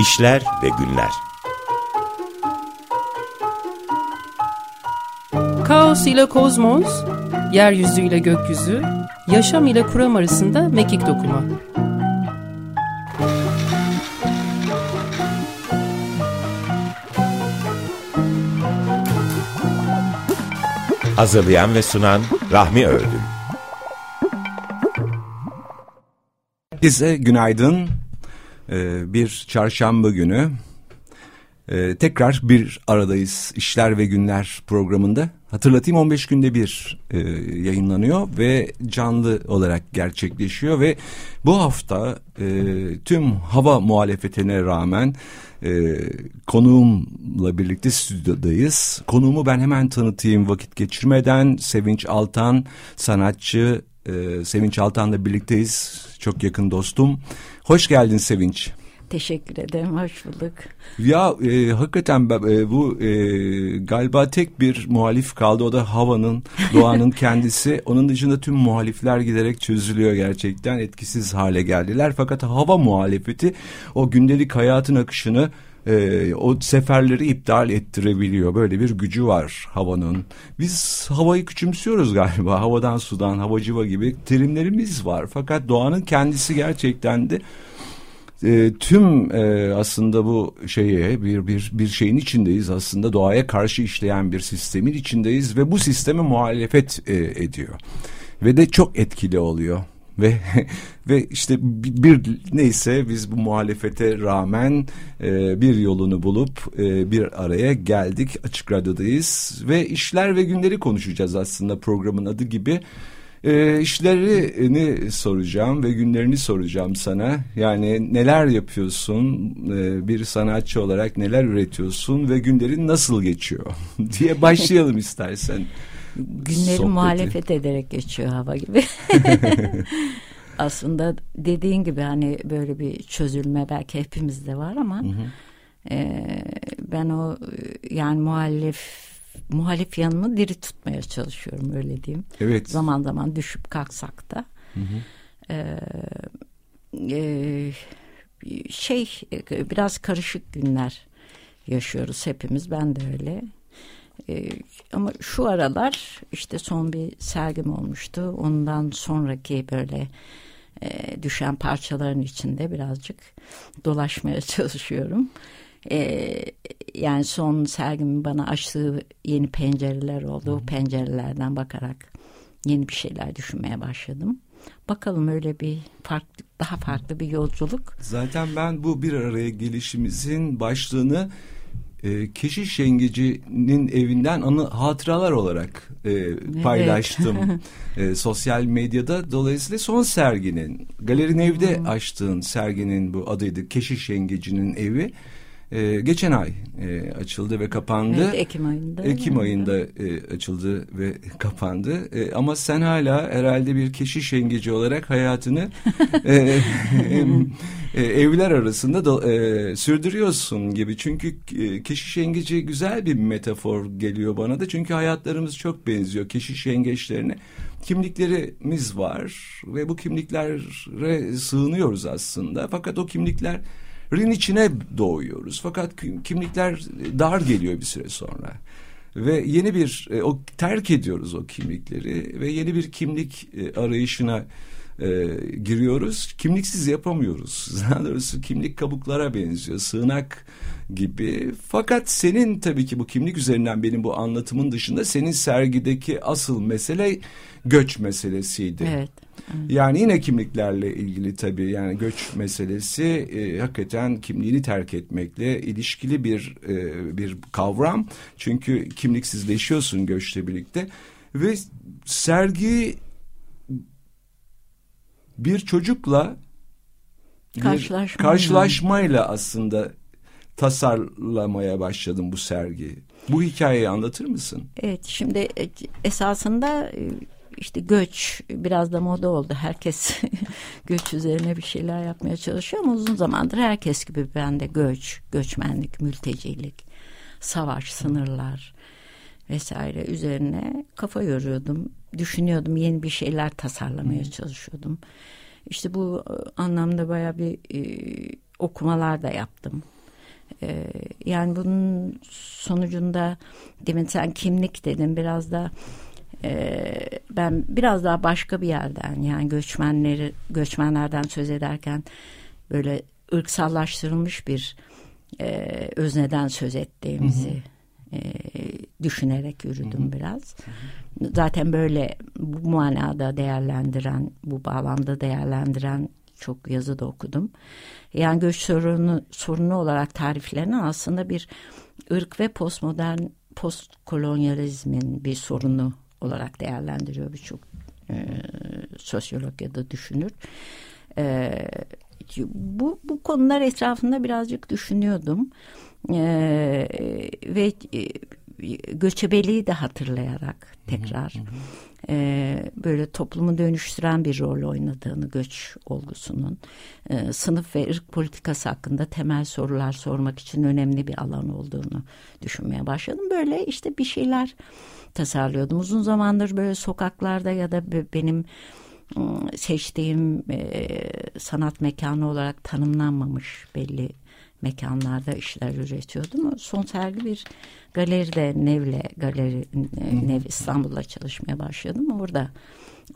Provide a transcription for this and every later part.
İşler ve Günler Kaos ile kozmos, yeryüzü ile gökyüzü, yaşam ile kuram arasında mekik dokuma. Hazırlayan ve sunan Rahmi Ördüm Herkese günaydın. Ee, bir çarşamba günü. Ee, tekrar bir aradayız. İşler ve Günler programında. Hatırlatayım 15 günde bir e, yayınlanıyor ve canlı olarak gerçekleşiyor ve bu hafta e, tüm hava muhalefetine rağmen e, konuğumla birlikte stüdyodayız. Konuğumu ben hemen tanıtayım vakit geçirmeden. Sevinç Altan sanatçı e, Sevinç Altan'la birlikteyiz. Çok yakın dostum. Hoş geldin Sevinç. Teşekkür ederim, hoş bulduk. Ya e, hakikaten e, bu e, galiba tek bir muhalif kaldı. O da havanın, doğanın kendisi. Onun dışında tüm muhalifler giderek çözülüyor gerçekten. Etkisiz hale geldiler. Fakat hava muhalefeti o gündelik hayatın akışını e, o seferleri iptal ettirebiliyor. Böyle bir gücü var havanın. Biz havayı küçümsüyoruz galiba. Havadan sudan, havacıva gibi terimlerimiz var. Fakat doğanın kendisi gerçekten de e, tüm e, aslında bu şeye bir bir bir şeyin içindeyiz aslında doğaya karşı işleyen bir sistemin içindeyiz ve bu sisteme muhalefet e, ediyor ve de çok etkili oluyor ve ve işte bir, neyse biz bu muhalefete rağmen e, bir yolunu bulup e, bir araya geldik açık radyodayız ve işler ve günleri konuşacağız aslında programın adı gibi. E, işlerini soracağım ve günlerini soracağım sana. Yani neler yapıyorsun, e, bir sanatçı olarak neler üretiyorsun ve günlerin nasıl geçiyor diye başlayalım istersen. Günleri Sohbeti. muhalefet ederek geçiyor hava gibi. Aslında dediğin gibi hani böyle bir çözülme belki hepimizde var ama hı hı. E, ben o yani muhalif muhalif yanımı diri tutmaya çalışıyorum öyle diyeyim. Evet. Zaman zaman düşüp kalksak da. Hı hı. Ee, e, şey biraz karışık günler yaşıyoruz hepimiz ben de öyle. Ee, ama şu aralar işte son bir sergim olmuştu. Ondan sonraki böyle e, düşen parçaların içinde birazcık dolaşmaya çalışıyorum. Ee, yani son sergimin bana açtığı yeni pencereler oldu. O pencerelerden bakarak yeni bir şeyler düşünmeye başladım. Bakalım öyle bir farklı daha farklı bir yolculuk. Zaten ben bu bir araya gelişimizin başlığını e, Keşiş Yengeci'nin evinden anı hatıralar olarak e, evet. paylaştım e, sosyal medyada. Dolayısıyla son serginin Galerin Ev'de hmm. açtığın serginin bu adıydı Keşiş Yengeci'nin evi e, geçen ay e, açıldı ve kapandı. Evet, Ekim ayında. Ekim ayında e, açıldı ve kapandı. E, ama sen hala herhalde bir keşiş yengeci olarak hayatını e, e, evler arasında da, e, sürdürüyorsun gibi. Çünkü e, keşiş yengeci güzel bir metafor geliyor bana da. Çünkü hayatlarımız çok benziyor keşiş yengeçlerine. Kimliklerimiz var ve bu kimliklere sığınıyoruz aslında. Fakat o kimlikler rin içine doğuyoruz. Fakat kimlikler dar geliyor bir süre sonra. Ve yeni bir e, o terk ediyoruz o kimlikleri ve yeni bir kimlik e, arayışına e, giriyoruz. Kimliksiz yapamıyoruz. Daha doğrusu kimlik kabuklara benziyor. Sığınak gibi. Fakat senin tabii ki bu kimlik üzerinden benim bu anlatımın dışında senin sergideki asıl mesele göç meselesiydi. Evet. Yani yine kimliklerle ilgili tabii yani göç meselesi e, hakikaten kimliğini terk etmekle ilişkili bir e, bir kavram. Çünkü kimliksizleşiyorsun göçle birlikte ve sergi bir çocukla Karşılaşma karşılaşmayla aslında tasarlamaya başladım bu sergiyi. Bu hikayeyi anlatır mısın? Evet şimdi e, esasında e, işte göç biraz da moda oldu. Herkes göç üzerine bir şeyler yapmaya çalışıyor ama uzun zamandır herkes gibi ben de göç, göçmenlik, mültecilik, savaş, sınırlar vesaire üzerine kafa yoruyordum. Düşünüyordum, yeni bir şeyler tasarlamaya çalışıyordum. İşte bu e, anlamda baya bir e, okumalar da yaptım. E, yani bunun sonucunda demin sen kimlik dedin biraz da e, ben biraz daha başka bir yerden yani göçmenleri göçmenlerden söz ederken böyle ırksallaştırılmış bir e, özneden söz ettiğimizi E, düşünerek yürüdüm hı hı. biraz. Hı hı. Zaten böyle bu manada değerlendiren, bu bağlamda değerlendiren çok yazı da okudum. Yani göç sorunu, sorunu olarak tariflenen aslında bir ırk ve postmodern postkolonyalizmin bir sorunu olarak değerlendiriyor birçok e, sosyolog ya da düşünür. E, bu, bu konular etrafında birazcık düşünüyordum. E, ve e, göçebeliği de hatırlayarak tekrar e, böyle toplumu dönüştüren bir rol oynadığını göç olgusunun e, sınıf ve ırk politikası hakkında temel sorular sormak için önemli bir alan olduğunu düşünmeye başladım. Böyle işte bir şeyler tasarlıyordum. Uzun zamandır böyle sokaklarda ya da benim ıı, seçtiğim e, sanat mekanı olarak tanımlanmamış belli mekanlarda işler üretiyordum. Son sergi bir galeride Nevle Galeri Nev İstanbul'da çalışmaya başladım. Orada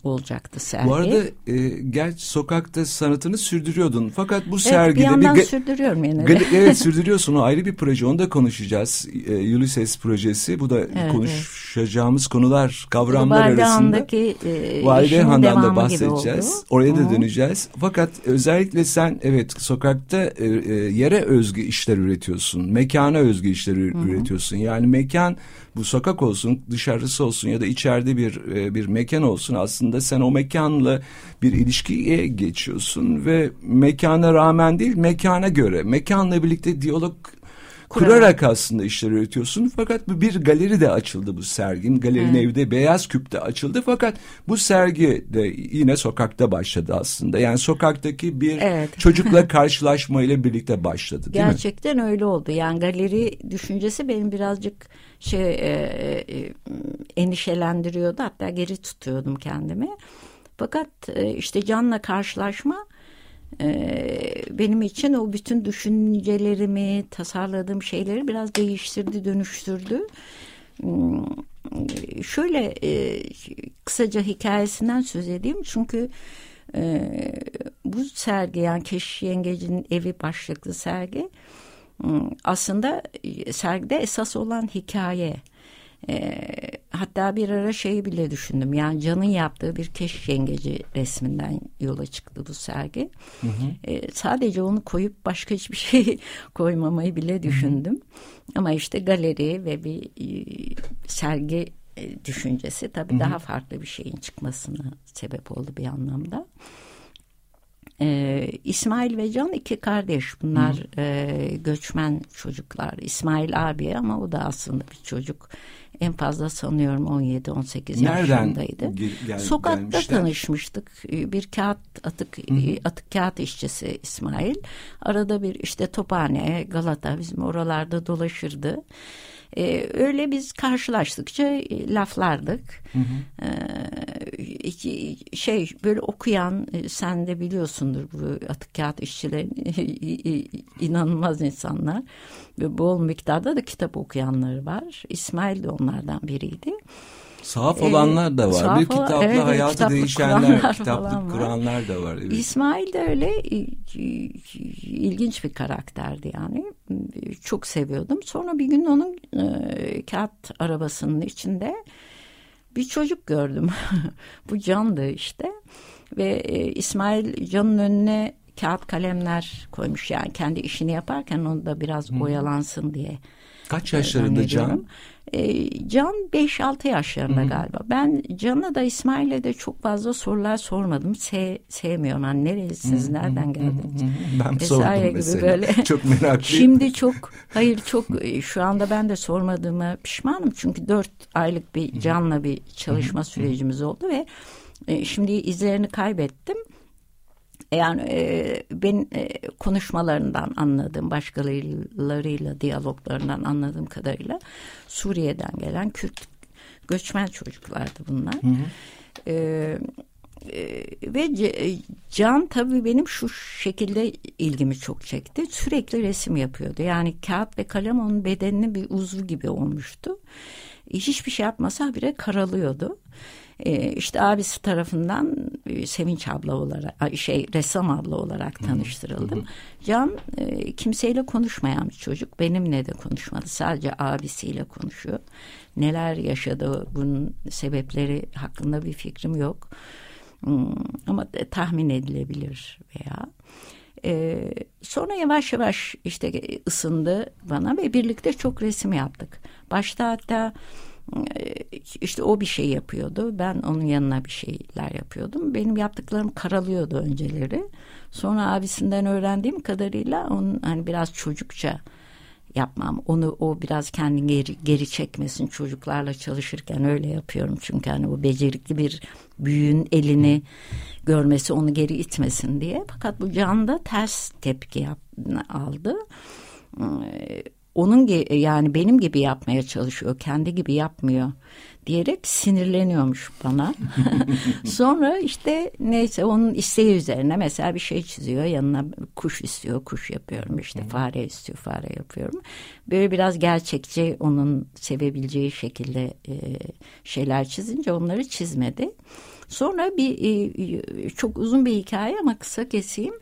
olacaktı sergi. Bu arada e, gerçi sokakta sanatını sürdürüyordun. Fakat bu evet, sergide... bir yandan bir, sürdürüyorum yine de. evet sürdürüyorsun. O ayrı bir proje. Onu da konuşacağız. E, Ulysses projesi. Bu da evet, konuşacağımız evet. konular, kavramlar arasında. E, Valide Han'dan da bahsedeceğiz. Oraya da döneceğiz. Fakat özellikle sen evet sokakta e, e, yere özgü işler üretiyorsun. Mekana özgü işler Hı -hı. üretiyorsun. Yani mekan bu sokak olsun, dışarısı olsun ya da içeride bir e, bir mekan olsun aslında sen o mekanla bir ilişkiye geçiyorsun ve mekana rağmen değil mekana göre mekanla birlikte diyalog kurarak aslında işler üretiyorsun. Fakat bu bir galeri de açıldı bu sergin. Galerinin evde Beyaz Küp'te açıldı. Fakat bu sergi de yine sokakta başladı aslında. Yani sokaktaki bir evet. çocukla karşılaşmayla birlikte başladı değil Gerçekten mi? Gerçekten öyle oldu. Yani galeri düşüncesi benim birazcık şey e, e, endişelendiriyordu. Hatta geri tutuyordum kendimi. Fakat e, işte Can'la karşılaşma e, benim için o bütün düşüncelerimi, tasarladığım şeyleri biraz değiştirdi, dönüştürdü. Hmm, şöyle e, kısaca hikayesinden söz edeyim çünkü e, bu sergi yani Keşiş Yengeci'nin evi başlıklı sergi aslında sergide esas olan hikaye. E, hatta bir ara şeyi bile düşündüm. Yani Can'ın yaptığı bir keşif yengeci resminden yola çıktı bu sergi. Hı hı. E, sadece onu koyup başka hiçbir şey koymamayı bile düşündüm. Hı hı. Ama işte galeri ve bir e, sergi e, düşüncesi tabii hı hı. daha farklı bir şeyin çıkmasına sebep oldu bir anlamda. Ee, İsmail ve Can iki kardeş. Bunlar e, göçmen çocuklar. İsmail abi ama o da aslında bir çocuk. En fazla sanıyorum 17-18 yaşındaydı. Gel, Sokakta gelmişler? tanışmıştık. Ee, bir kağıt atık Hı -hı. atık kağıt işçisi İsmail. Arada bir işte Tophane, Galata bizim oralarda dolaşırdı. E, öyle biz karşılaştıkça e, laflardık. Hı hı. E, şey böyle okuyan e, sen de biliyorsundur bu atık kağıt işçilerin inanılmaz insanlar. Ve bol miktarda da kitap okuyanları var. İsmail de onlardan biriydi. Sahaf olanlar da var. Sahaf, bir kitapla evet, hayatı değişenler, kitaplık kuranlar da var. Evet. İsmail de öyle ilginç bir karakterdi yani. Çok seviyordum. Sonra bir gün onun e, kağıt arabasının içinde bir çocuk gördüm. Bu Can'dı işte. Ve e, İsmail Can'ın önüne kağıt kalemler koymuş yani kendi işini yaparken onu da biraz hmm. oyalansın diye. Kaç yaşlarında Can? E, Can 5-6 yaşlarında Hı-hı. galiba. Ben Can'a da İsmail'e de çok fazla sorular sormadım. Se sevmiyorum. Hani nerelisiniz, Hı-hı. nereden geldiniz? Ben Vesaire sordum mesela. Böyle. çok meraklıyım. Şimdi çok, hayır çok e, şu anda ben de sormadığıma pişmanım. Çünkü 4 aylık bir Can'la bir çalışma Hı-hı. sürecimiz oldu ve e, şimdi izlerini kaybettim. Yani e, ben e, konuşmalarından anladığım, başkalarıyla diyaloglarından anladığım kadarıyla Suriye'den gelen Kürt göçmen çocuklardı bunlar. Hı hı. E, e, ve Ce- Can tabii benim şu şekilde ilgimi çok çekti. Sürekli resim yapıyordu. Yani kağıt ve kalem onun bedeninin bir uzvu gibi olmuştu. E, Hiçbir şey yapmasa bile karalıyordu. E, işte abisi tarafından e, Sevinç abla olarak şey ressam abla olarak tanıştırıldım. Can e, kimseyle konuşmayan bir çocuk. Benimle de konuşmadı. Sadece abisiyle konuşuyor. Neler yaşadı bunun sebepleri hakkında bir fikrim yok. Hmm, ama tahmin edilebilir veya. Ee, sonra yavaş yavaş işte ısındı bana ve birlikte çok resim yaptık. Başta hatta e, işte o bir şey yapıyordu. Ben onun yanına bir şeyler yapıyordum. Benim yaptıklarım karalıyordu önceleri. Sonra abisinden öğrendiğim kadarıyla onun hani biraz çocukça yapmam. Onu o biraz kendini geri, geri çekmesin çocuklarla çalışırken öyle yapıyorum. Çünkü hani o becerikli bir büyüğün elini görmesi onu geri itmesin diye. Fakat bu Can ters tepki yap, aldı. Onun ge- yani benim gibi yapmaya çalışıyor, kendi gibi yapmıyor diyerek sinirleniyormuş bana. Sonra işte neyse onun isteği üzerine mesela bir şey çiziyor yanına kuş istiyor kuş yapıyorum işte fare istiyor fare yapıyorum. Böyle biraz gerçekçi onun sevebileceği şekilde e, şeyler çizince onları çizmedi. Sonra bir e, çok uzun bir hikaye ama kısa keseyim.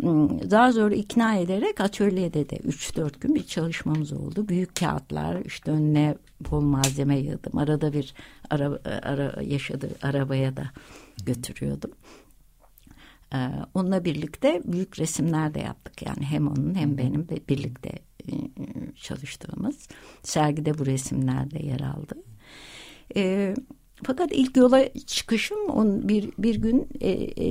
Hmm, Daha sonra ikna ederek atölyede de 3-4 gün bir çalışmamız oldu. Büyük kağıtlar işte önüne bol malzeme yığdım. Arada bir ara, ara yaşadı arabaya da götürüyordum. Ee, onunla birlikte büyük resimler de yaptık. Yani hem onun hem benim de birlikte e, çalıştığımız. Sergide bu resimler de yer aldı. Ee, fakat ilk yola çıkışım on bir bir gün e, e,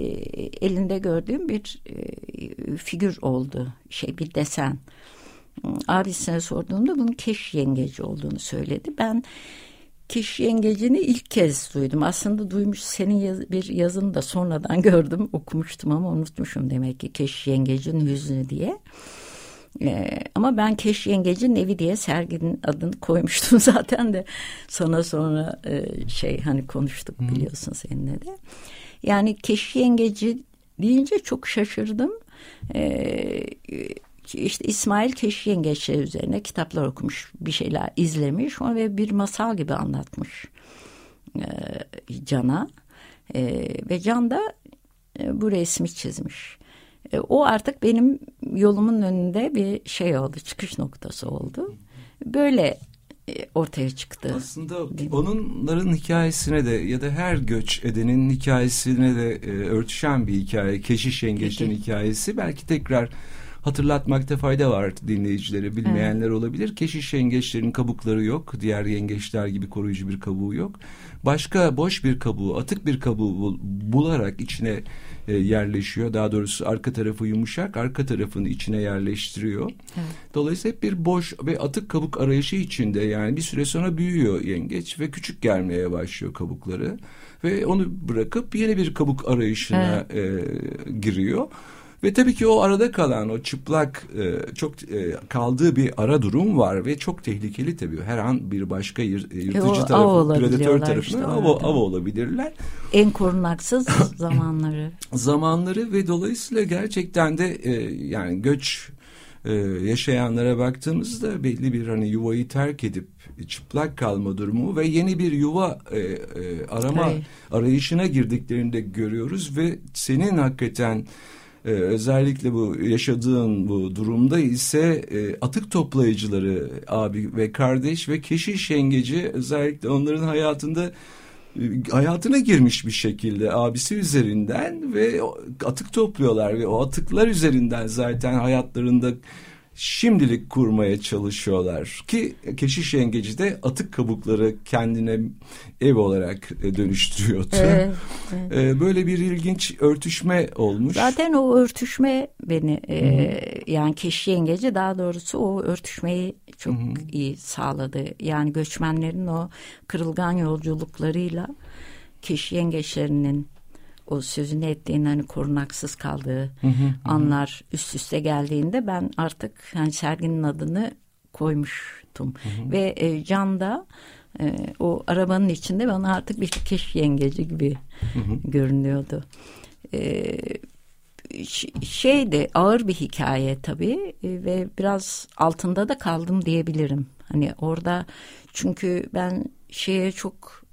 elinde gördüğüm bir e, figür oldu. Şey bir desen. Abisine sorduğumda bunun keş yengeci olduğunu söyledi. Ben keş yengecini ilk kez duydum. Aslında duymuş senin yaz, bir yazını da sonradan gördüm. Okumuştum ama unutmuşum demek ki keş yengecin hüznü diye. Ee, ama ben Keş Yengecin Evi diye serginin adını koymuştum zaten de sana sonra e, şey hani konuştuk biliyorsun seninle de. Yani Keş Yengeci deyince çok şaşırdım. Ee, işte İsmail Keş Yengeçler üzerine kitaplar okumuş, bir şeyler izlemiş ve bir masal gibi anlatmış e, Can'a. E, ve Can da e, bu resmi çizmiş. E, o artık benim yolumun önünde bir şey oldu, çıkış noktası oldu. Böyle e, ortaya çıktı. Aslında onların hikayesine de ya da her göç edenin hikayesine de e, örtüşen bir hikaye. Keşiş yengeçlerin hikayesi. Belki tekrar hatırlatmakta fayda var dinleyicileri bilmeyenler olabilir. Keşiş yengeçlerin kabukları yok. Diğer yengeçler gibi koruyucu bir kabuğu yok. Başka boş bir kabuğu, atık bir kabuğu bul- bularak içine e, yerleşiyor. Daha doğrusu arka tarafı yumuşak, arka tarafını içine yerleştiriyor. Dolayısıyla hep bir boş ve atık kabuk arayışı içinde yani bir süre sonra büyüyor yengeç ve küçük gelmeye başlıyor kabukları ve onu bırakıp yeni bir kabuk arayışına e, giriyor. Ve tabii ki o arada kalan o çıplak e, çok e, kaldığı bir ara durum var ve çok tehlikeli tabii. Her an bir başka yır- e, yırtıcı av tarafı, predatör işte tarafından av, orada. av olabilirler En korunaksız zamanları. zamanları ve dolayısıyla gerçekten de e, yani göç e, yaşayanlara baktığımızda belli bir hani yuvayı terk edip çıplak kalma durumu ve yeni bir yuva e, e, arama Tabii. arayışına girdiklerinde görüyoruz ve senin hakikaten e, özellikle bu yaşadığın bu durumda ise e, atık toplayıcıları abi ve kardeş ve keşiş yengeci özellikle onların hayatında e, hayatına girmiş bir şekilde abisi üzerinden ve atık topluyorlar ve o atıklar üzerinden zaten hayatlarında şimdilik kurmaya çalışıyorlar ki keşiş yengeci de atık kabukları kendine ev olarak e, dönüştürüyordu. Evet, E, Böyle bir ilginç örtüşme olmuş. Zaten o örtüşme beni e, yani keşi yengeci daha doğrusu o örtüşmeyi çok iyi sağladı. Yani göçmenlerin o kırılgan yolculuklarıyla keşi yengeçlerinin o sözünü ettiğin hani korunaksız kaldığı anlar üst üste geldiğinde ben artık hani serginin adını koymuştum. Hı hı. Ve e, Can da e, o arabanın içinde bana artık bir keş yengeci gibi hı hı. görünüyordu. E, şeydi ağır bir hikaye tabii e, ve biraz altında da kaldım diyebilirim. Hani orada çünkü ben şeye çok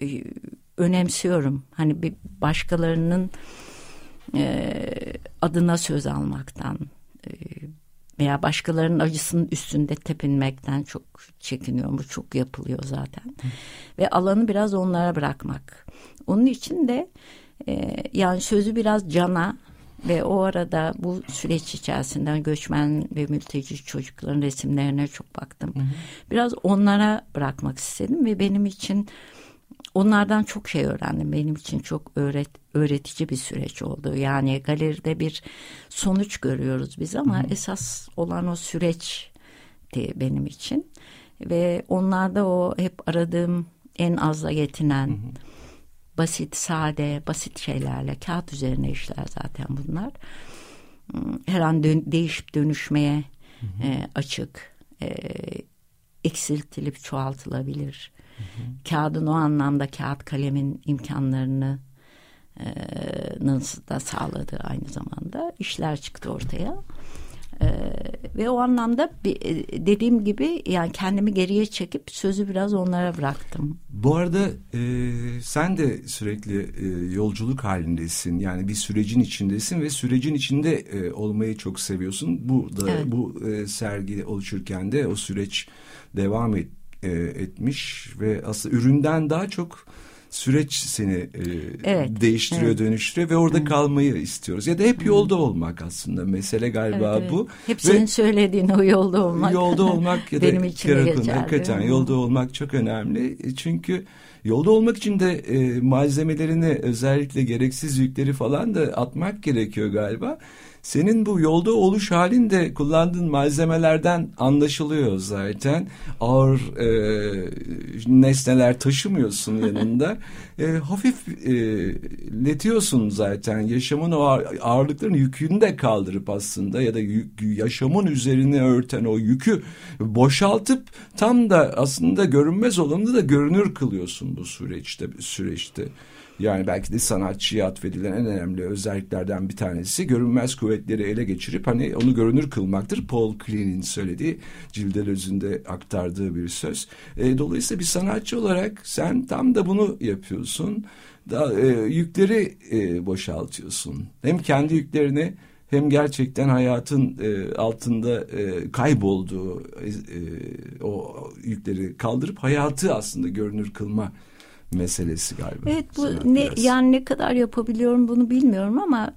e önemsiyorum. Hani bir başkalarının e, adına söz almaktan e, veya başkalarının acısının üstünde tepinmekten çok çekiniyorum. Bu çok yapılıyor zaten. Hı. Ve alanı biraz onlara bırakmak. Onun için de e, yani sözü biraz cana ve o arada bu süreç içerisinde göçmen ve mülteci çocukların resimlerine çok baktım. Hı hı. Biraz onlara bırakmak istedim ve benim için onlardan çok şey öğrendim. Benim için çok öğret, öğretici bir süreç oldu. Yani galeride bir sonuç görüyoruz biz ama hı esas olan o süreçti benim için. Ve onlarda o hep aradığım en azla yetinen... Hı hı basit, sade, basit şeylerle kağıt üzerine işler zaten bunlar. Hmm, her an dön, değişip dönüşmeye hı hı. E, açık, e, eksiltilip çoğaltılabilir. Hı. Kağıdın o anlamda kağıt kalemin imkanlarını e, da sağladığı aynı zamanda işler çıktı ortaya. Ee, ve o anlamda bir, e, dediğim gibi yani kendimi geriye çekip sözü biraz onlara bıraktım. Bu arada e, sen de sürekli e, yolculuk halindesin. Yani bir sürecin içindesin ve sürecin içinde e, olmayı çok seviyorsun. Bu da evet. bu e, sergi oluşurken de o süreç devam et, e, etmiş ve aslında üründen daha çok süreç seni e, evet, değiştiriyor, evet. dönüştürüyor ve orada evet. kalmayı istiyoruz. Ya da hep yolda olmak aslında mesele galiba evet, bu. Hep ve senin söylediğin o yolda olmak. Yolda olmak ya da benim için de Hakikaten yolda olmak çok önemli. E, çünkü yolda olmak için de e, malzemelerini özellikle gereksiz yükleri falan da atmak gerekiyor galiba. Senin bu yolda oluş halinde kullandığın malzemelerden anlaşılıyor zaten. Ağır e, nesneler taşımıyorsun yanında. e, hafif e, letiyorsun zaten. Yaşamın o ağırlıkların yükünü de kaldırıp aslında ya da yük, yaşamın üzerine örten o yükü boşaltıp tam da aslında görünmez olanı da görünür kılıyorsun bu süreçte süreçte. Yani belki de sanatçıya atfedilen en önemli özelliklerden bir tanesi görünmez kuvvetleri ele geçirip hani onu görünür kılmaktır. Paul Klein'in söylediği Cildel Özünde aktardığı bir söz. E, dolayısıyla bir sanatçı olarak sen tam da bunu yapıyorsun. Da, e, yükleri e, boşaltıyorsun. Hem kendi yüklerini hem gerçekten hayatın e, altında e, kaybolduğu e, o yükleri kaldırıp hayatı aslında görünür kılma meselesi galiba. Evet bu ne biraz. yani ne kadar yapabiliyorum bunu bilmiyorum ama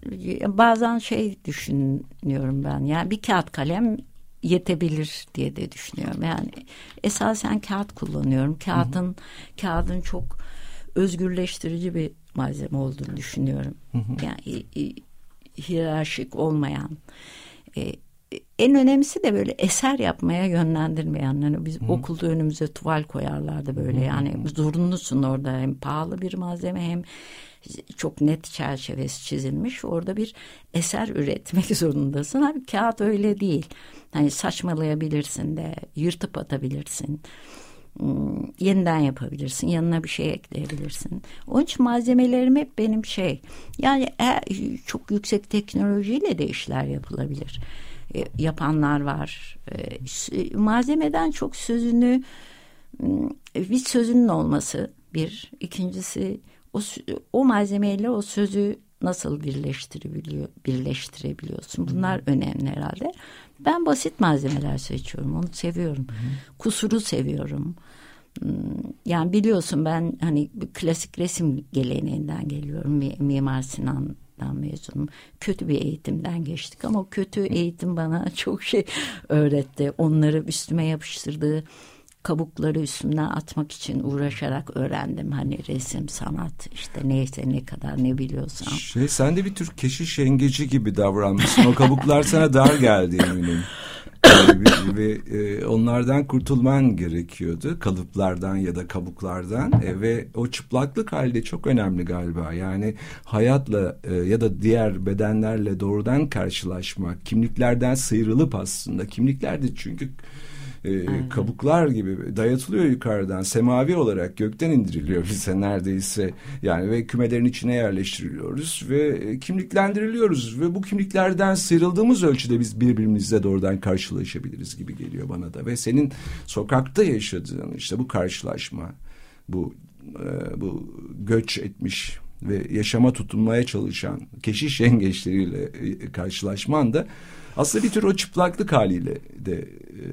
bazen şey düşünüyorum ben. Yani bir kağıt kalem yetebilir diye de düşünüyorum. Yani esasen kağıt kullanıyorum. Kağıdın hı hı. kağıdın çok özgürleştirici bir malzeme olduğunu düşünüyorum. Hı hı. Yani hiyerarşik olmayan e, en önemlisi de böyle eser yapmaya yönlendirmeyen. Yani biz Hı. okulda önümüze tuval koyarlardı böyle. Hı. Yani zorunlusun orada hem pahalı bir malzeme hem çok net çerçevesi çizilmiş. Orada bir eser üretmek zorundasın. Abi kağıt öyle değil. Hani saçmalayabilirsin de, yırtıp atabilirsin. Hmm, yeniden yapabilirsin. Yanına bir şey ekleyebilirsin. Onun için malzemelerim hep benim şey. Yani e, çok yüksek teknolojiyle de işler yapılabilir. E, yapanlar var. E, malzemeden çok sözünü bir sözünün olması bir. ikincisi o, o malzemeyle o sözü nasıl birleştirebiliyor, birleştirebiliyorsun. Bunlar önemli herhalde. Ben basit malzemeler seçiyorum. Onu seviyorum. Kusuru seviyorum. Yani biliyorsun ben hani klasik resim geleneğinden geliyorum. Mimar Sinan Üniversitesi'nden mezunum. Kötü bir eğitimden geçtik ama kötü eğitim bana çok şey öğretti. Onları üstüme yapıştırdığı kabukları üstümden atmak için uğraşarak öğrendim. Hani resim, sanat işte neyse ne kadar ne biliyorsam. Şey sen de bir tür keşiş yengeci gibi davranmışsın. O kabuklar sana dar geldi eminim ve e, onlardan kurtulman gerekiyordu kalıplardan ya da kabuklardan e, ve o çıplaklık halde çok önemli galiba yani hayatla e, ya da diğer bedenlerle doğrudan karşılaşmak kimliklerden sıyrılıp aslında kimlikler de çünkü e, kabuklar gibi dayatılıyor yukarıdan semavi olarak gökten indiriliyor bize neredeyse. Yani ve kümelerin içine yerleştiriliyoruz ve e, kimliklendiriliyoruz ve bu kimliklerden sıyrıldığımız ölçüde biz birbirimizle doğrudan karşılaşabiliriz gibi geliyor bana da. Ve senin sokakta yaşadığın işte bu karşılaşma bu e, bu göç etmiş ve yaşama tutunmaya çalışan keşiş yengeçleriyle e, karşılaşman da aslında bir tür o çıplaklık haliyle de e,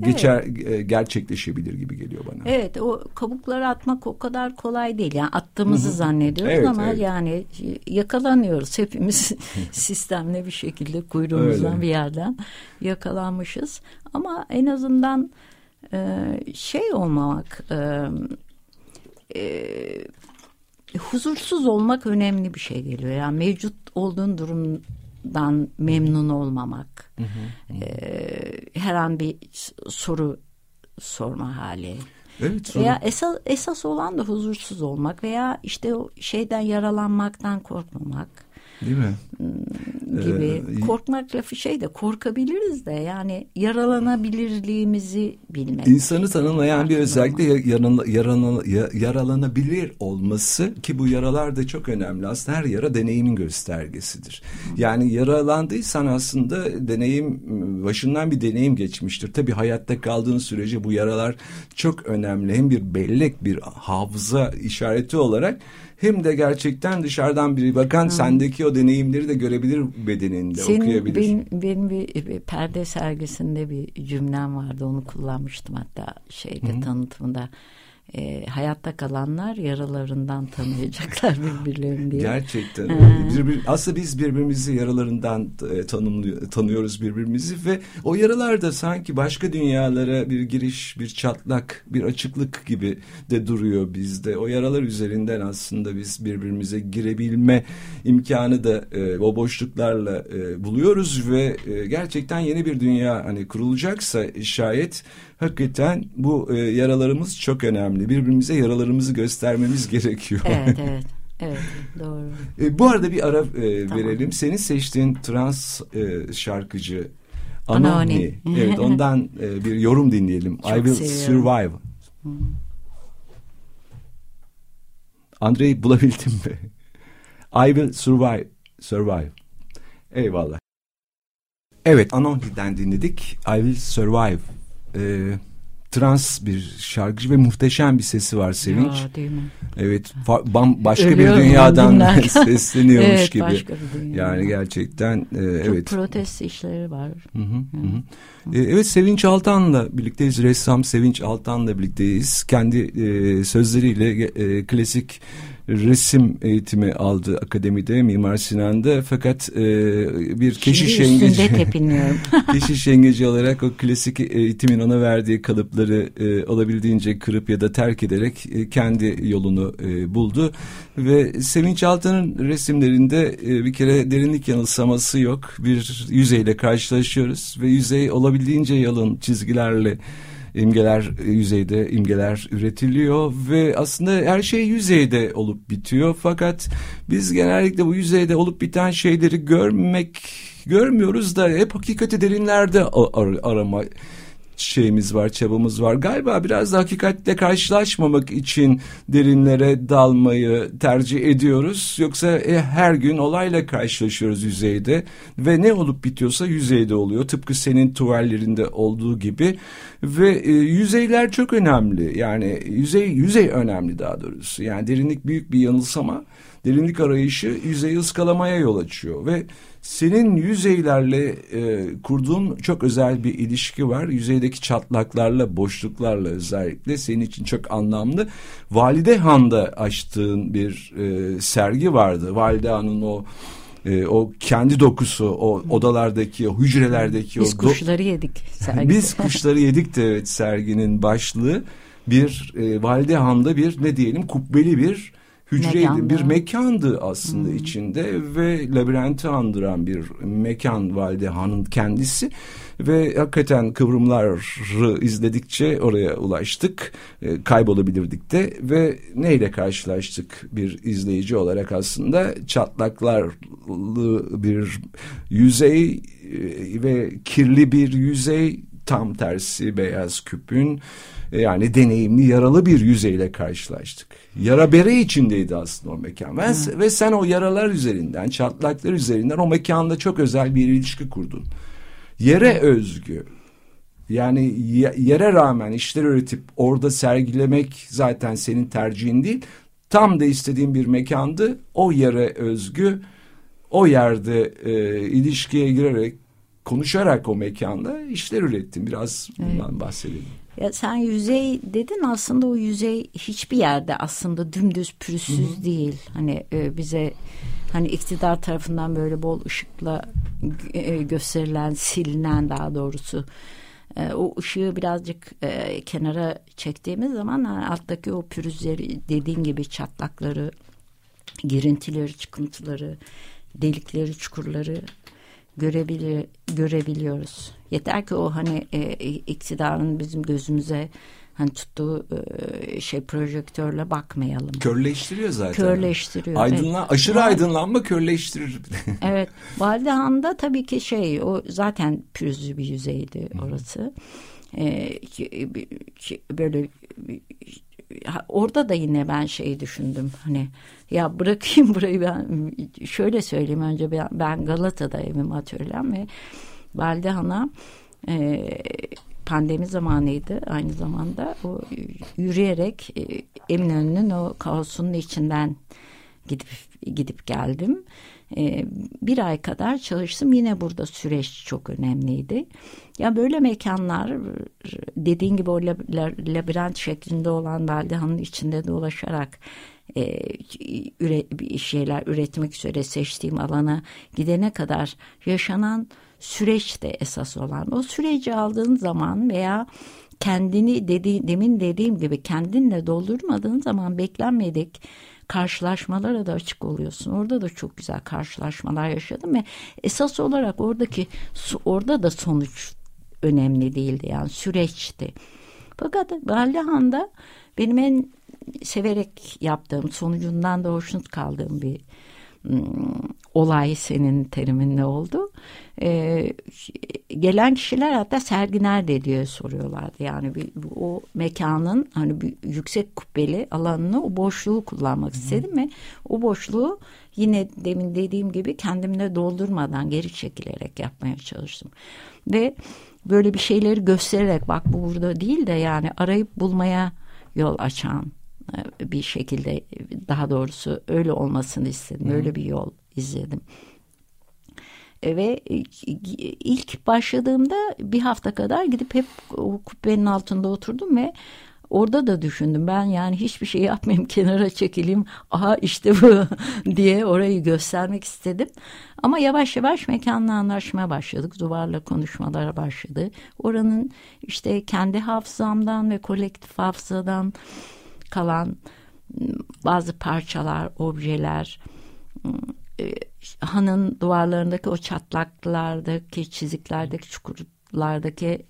geçer evet. gerçekleşebilir gibi geliyor bana. Evet o kabukları atmak o kadar kolay değil. Yani attığımızı Hı-hı. zannediyoruz evet, ama evet. yani yakalanıyoruz hepimiz sistemle bir şekilde kuyruğumuzdan Öyle. bir yerden yakalanmışız. Ama en azından e, şey olmamak e, e, huzursuz olmak önemli bir şey geliyor. Yani mevcut olduğun durumdan memnun olmamak. Hı hı. E, her an bir soru sorma hali. Evet, sonra... Veya esas, esas olan da huzursuz olmak veya işte o şeyden yaralanmaktan korkmamak. Değil mi? Hmm, gibi. Ee, Korkmak lafı şey de korkabiliriz de yani yaralanabilirliğimizi bilmek. İnsanı tanımlayan bir özellikle yaran, yaran, yaralanabilir olması ki bu yaralar da çok önemli. Aslında her yara deneyimin göstergesidir. Yani yaralandıysan aslında deneyim başından bir deneyim geçmiştir. Tabii hayatta kaldığın sürece bu yaralar çok önemli. Hem bir bellek bir hafıza işareti olarak hem de gerçekten dışarıdan biri bakan hmm. sendeki o deneyimleri de görebilir bedeninde Senin, okuyabilir. Benim, benim bir, bir perde sergisinde bir cümlem vardı onu kullanmıştım hatta şeyde hmm. tanıtımında e, hayatta kalanlar yaralarından tanıyacaklar birbirlerini diye. Gerçekten. bir, aslında biz birbirimizi yaralarından e, tanıyoruz birbirimizi ve o yaralar da sanki başka dünyalara bir giriş, bir çatlak, bir açıklık gibi de duruyor bizde. O yaralar üzerinden aslında biz birbirimize girebilme imkanı da e, o boşluklarla e, buluyoruz ve e, gerçekten yeni bir dünya hani kurulacaksa şayet hakikaten bu e, yaralarımız çok önemli. Birbirimize yaralarımızı göstermemiz gerekiyor. Evet, evet. Evet doğru. E, bu arada bir ara e, tamam. verelim. Senin seçtiğin trans e, şarkıcı Anoni. evet ondan e, bir yorum dinleyelim. Çok I Will seviyorum. Survive. Hmm. Andrei bulabildin mi? I Will Survive. Survive. Eyvallah. Evet Anoni'den dinledik. I Will Survive e, trans bir şarkıcı ve muhteşem bir sesi var Sevinç. Ya, değil mi? Evet, bam, başka Ölüyorum bir dünyadan sesleniyormuş evet, gibi. Başka bir dünya. Yani gerçekten e, Çok evet. protest işleri var. Hı hı, hı. E, evet Sevinç Altan'la birlikteyiz. Ressam Sevinç Altan'la birlikteyiz. Kendi e, sözleriyle e, klasik resim eğitimi aldı akademide Mimar Sinan'da. Fakat e, bir keşiş yengeci keşiş yengeci olarak o klasik eğitimin ona verdiği kalıpları e, olabildiğince kırıp ya da terk ederek e, kendi yolunu e, buldu. Ve Sevinç Altan'ın resimlerinde e, bir kere derinlik yanılsaması yok. Bir yüzeyle karşılaşıyoruz ve yüzey olabildiğince yalın çizgilerle imgeler yüzeyde imgeler üretiliyor ve aslında her şey yüzeyde olup bitiyor. Fakat biz genellikle bu yüzeyde olup biten şeyleri görmek görmüyoruz da hep hakikati derinlerde ar arama şeyimiz var, çabamız var. Galiba biraz da hakikatle karşılaşmamak için derinlere dalmayı tercih ediyoruz. Yoksa e, her gün olayla karşılaşıyoruz yüzeyde ve ne olup bitiyorsa yüzeyde oluyor. Tıpkı senin tuvallerinde olduğu gibi ve e, yüzeyler çok önemli. Yani yüzey yüzey önemli daha doğrusu. Yani derinlik büyük bir yanılsama. Derinlik arayışı yüzeyi ıskalamaya yol açıyor ve senin yüzeylerle e, kurduğun çok özel bir ilişki var. Yüzeydeki çatlaklarla, boşluklarla özellikle senin için çok anlamlı. Valide Han'da açtığın bir e, sergi vardı. Valide Han'ın o e, o kendi dokusu, o odalardaki, o hücrelerdeki Biz o kuşları yedik sergide. Biz kuşları yedik de evet serginin başlığı bir e, Valide Han'da bir ne diyelim kubbeli bir hücreydi. Mekanda. Bir mekandı aslında hmm. içinde ve labirenti andıran bir mekan Valide Han'ın kendisi. Ve hakikaten kıvrımları izledikçe oraya ulaştık. E, kaybolabilirdik de ve neyle karşılaştık bir izleyici olarak aslında çatlaklarlı bir yüzey e, ve kirli bir yüzey tam tersi beyaz küpün yani deneyimli yaralı bir yüzeyle karşılaştık. Yara bere içindeydi aslında o mekan. Ben, Ve sen o yaralar üzerinden, çatlaklar üzerinden o mekanda çok özel bir ilişki kurdun. Yere özgü, yani yere rağmen işler üretip orada sergilemek zaten senin tercihin değil. Tam da istediğin bir mekandı. O yere özgü, o yerde e, ilişkiye girerek, konuşarak o mekanda işler ürettin. Biraz bundan evet. bahsedelim. Ya sen yüzey dedin aslında o yüzey hiçbir yerde aslında dümdüz pürüzsüz Hı-hı. değil. Hani e, bize hani iktidar tarafından böyle bol ışıkla e, gösterilen, silinen daha doğrusu e, o ışığı birazcık e, kenara çektiğimiz zaman yani alttaki o pürüzleri dediğin gibi çatlakları, girintileri, çıkıntıları, delikleri, çukurları görebilir, görebiliyoruz. Yeter ki o hani e, iktidarın bizim gözümüze hani tuttuğu e, şey projektörle bakmayalım. Körleştiriyor zaten. Körleştiriyor. Aydınlan evet. aşırı aydınlanma körleştirir. evet. Validehan'da tabii ki şey o zaten pürüzlü bir yüzeydi orası. Ee, böyle orada da yine ben şeyi düşündüm hani ya bırakayım burayı ben şöyle söyleyeyim önce ben, Galata'da evim atölyem ve Valide e, pandemi zamanıydı aynı zamanda o yürüyerek e, Eminönü'nün o kaosunun içinden gidip gidip geldim. E, bir ay kadar çalıştım. Yine burada süreç çok önemliydi. Ya böyle mekanlar dediğin gibi o labirent şeklinde olan Valdehan'ın içinde dolaşarak e, üre, şeyler üretmek üzere seçtiğim alana gidene kadar yaşanan süreç de esas olan. O süreci aldığın zaman veya kendini dedi, demin dediğim gibi kendinle doldurmadığın zaman beklenmedik karşılaşmalara da açık oluyorsun. Orada da çok güzel karşılaşmalar yaşadım ve esas olarak oradaki orada da sonuç önemli değildi yani süreçti. Fakat Ballihan'da benim en severek yaptığım sonucundan da hoşnut kaldığım bir olay senin teriminle oldu. Ee, gelen kişiler hatta sergi nerede diye soruyorlardı. Yani bir, o mekanın hani bir yüksek kubbeli alanını o boşluğu kullanmak istedim ve o boşluğu yine demin dediğim gibi kendimle doldurmadan geri çekilerek yapmaya çalıştım. Ve böyle bir şeyleri göstererek bak bu burada değil de yani arayıp bulmaya yol açan bir şekilde daha doğrusu öyle olmasını istedim. Hı. Öyle bir yol izledim. E, ve ilk başladığımda bir hafta kadar gidip hep o kubbenin altında oturdum ve orada da düşündüm. Ben yani hiçbir şey yapmayayım kenara çekileyim. Aha işte bu diye orayı göstermek istedim. Ama yavaş yavaş mekanla anlaşmaya başladık. Duvarla konuşmalara başladı. Oranın işte kendi hafızamdan ve kolektif hafızadan kalan ıı, bazı parçalar, objeler, ıı, hanın duvarlarındaki o çatlaklardaki çiziklerdeki çukurlardaki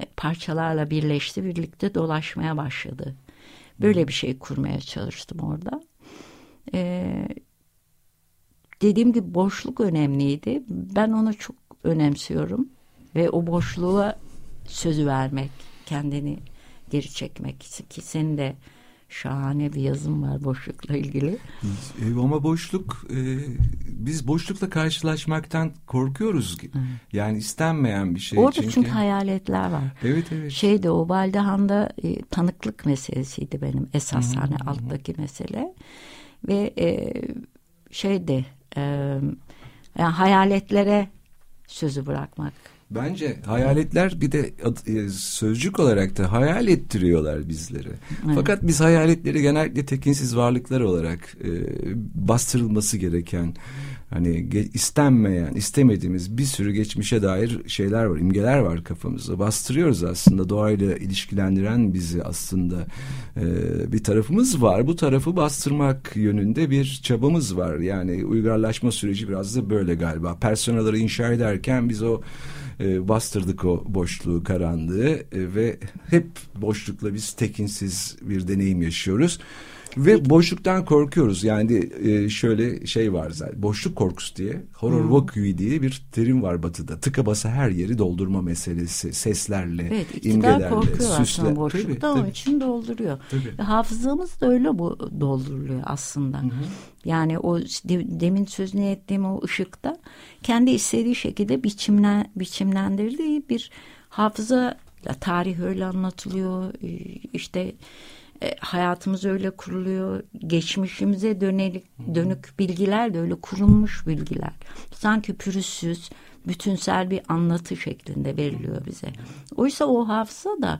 e, parçalarla birleşti birlikte dolaşmaya başladı. Böyle bir şey kurmaya çalıştım orada. Ee, dediğim gibi boşluk önemliydi. Ben onu çok önemsiyorum ve o boşluğa sözü vermek, kendini geri çekmek ki senin de şahane bir yazım var boşlukla ilgili. E, ama boşluk e, biz boşlukla karşılaşmaktan korkuyoruz. Evet. Yani istenmeyen bir şey. Orada çünkü, çünkü hayaletler var. Evet evet. Şeyde o Valdehan'da e, tanıklık meselesiydi benim esas hani alttaki mesele. Ve e, şeyde e, yani hayaletlere sözü bırakmak Bence hayaletler bir de e, sözcük olarak da hayal ettiriyorlar bizleri. Evet. Fakat biz hayaletleri genellikle tekinsiz varlıklar olarak e, bastırılması gereken hani istenmeyen, istemediğimiz bir sürü geçmişe dair şeyler var, imgeler var kafamızda. Bastırıyoruz aslında doğayla ilişkilendiren bizi aslında e, bir tarafımız var. Bu tarafı bastırmak yönünde bir çabamız var. Yani uygarlaşma süreci biraz da böyle galiba. Personaları inşa ederken biz o e, bastırdık o boşluğu, karanlığı e, ve hep boşlukla biz tekinsiz bir deneyim yaşıyoruz. Ve boşluktan korkuyoruz. Yani e, şöyle şey var zaten. Boşluk korkusu diye. Horror hmm. vacui diye bir terim var batıda. Tıka basa her yeri doldurma meselesi. Seslerle, evet, imgelerle, süsle. boşlukta tabii, onun tabii. için dolduruyor. Tabii. Ve hafızamız da öyle bu dolduruluyor aslında. Hı Yani o demin sözünü ettiğim o ışıkta kendi istediği şekilde biçimlen, biçimlendirdiği bir hafıza tarih öyle anlatılıyor. İşte e, hayatımız öyle kuruluyor. Geçmişimize dönelik, dönük bilgiler de öyle kurulmuş bilgiler. Sanki pürüzsüz, bütünsel bir anlatı şeklinde veriliyor bize. Oysa o hafıza da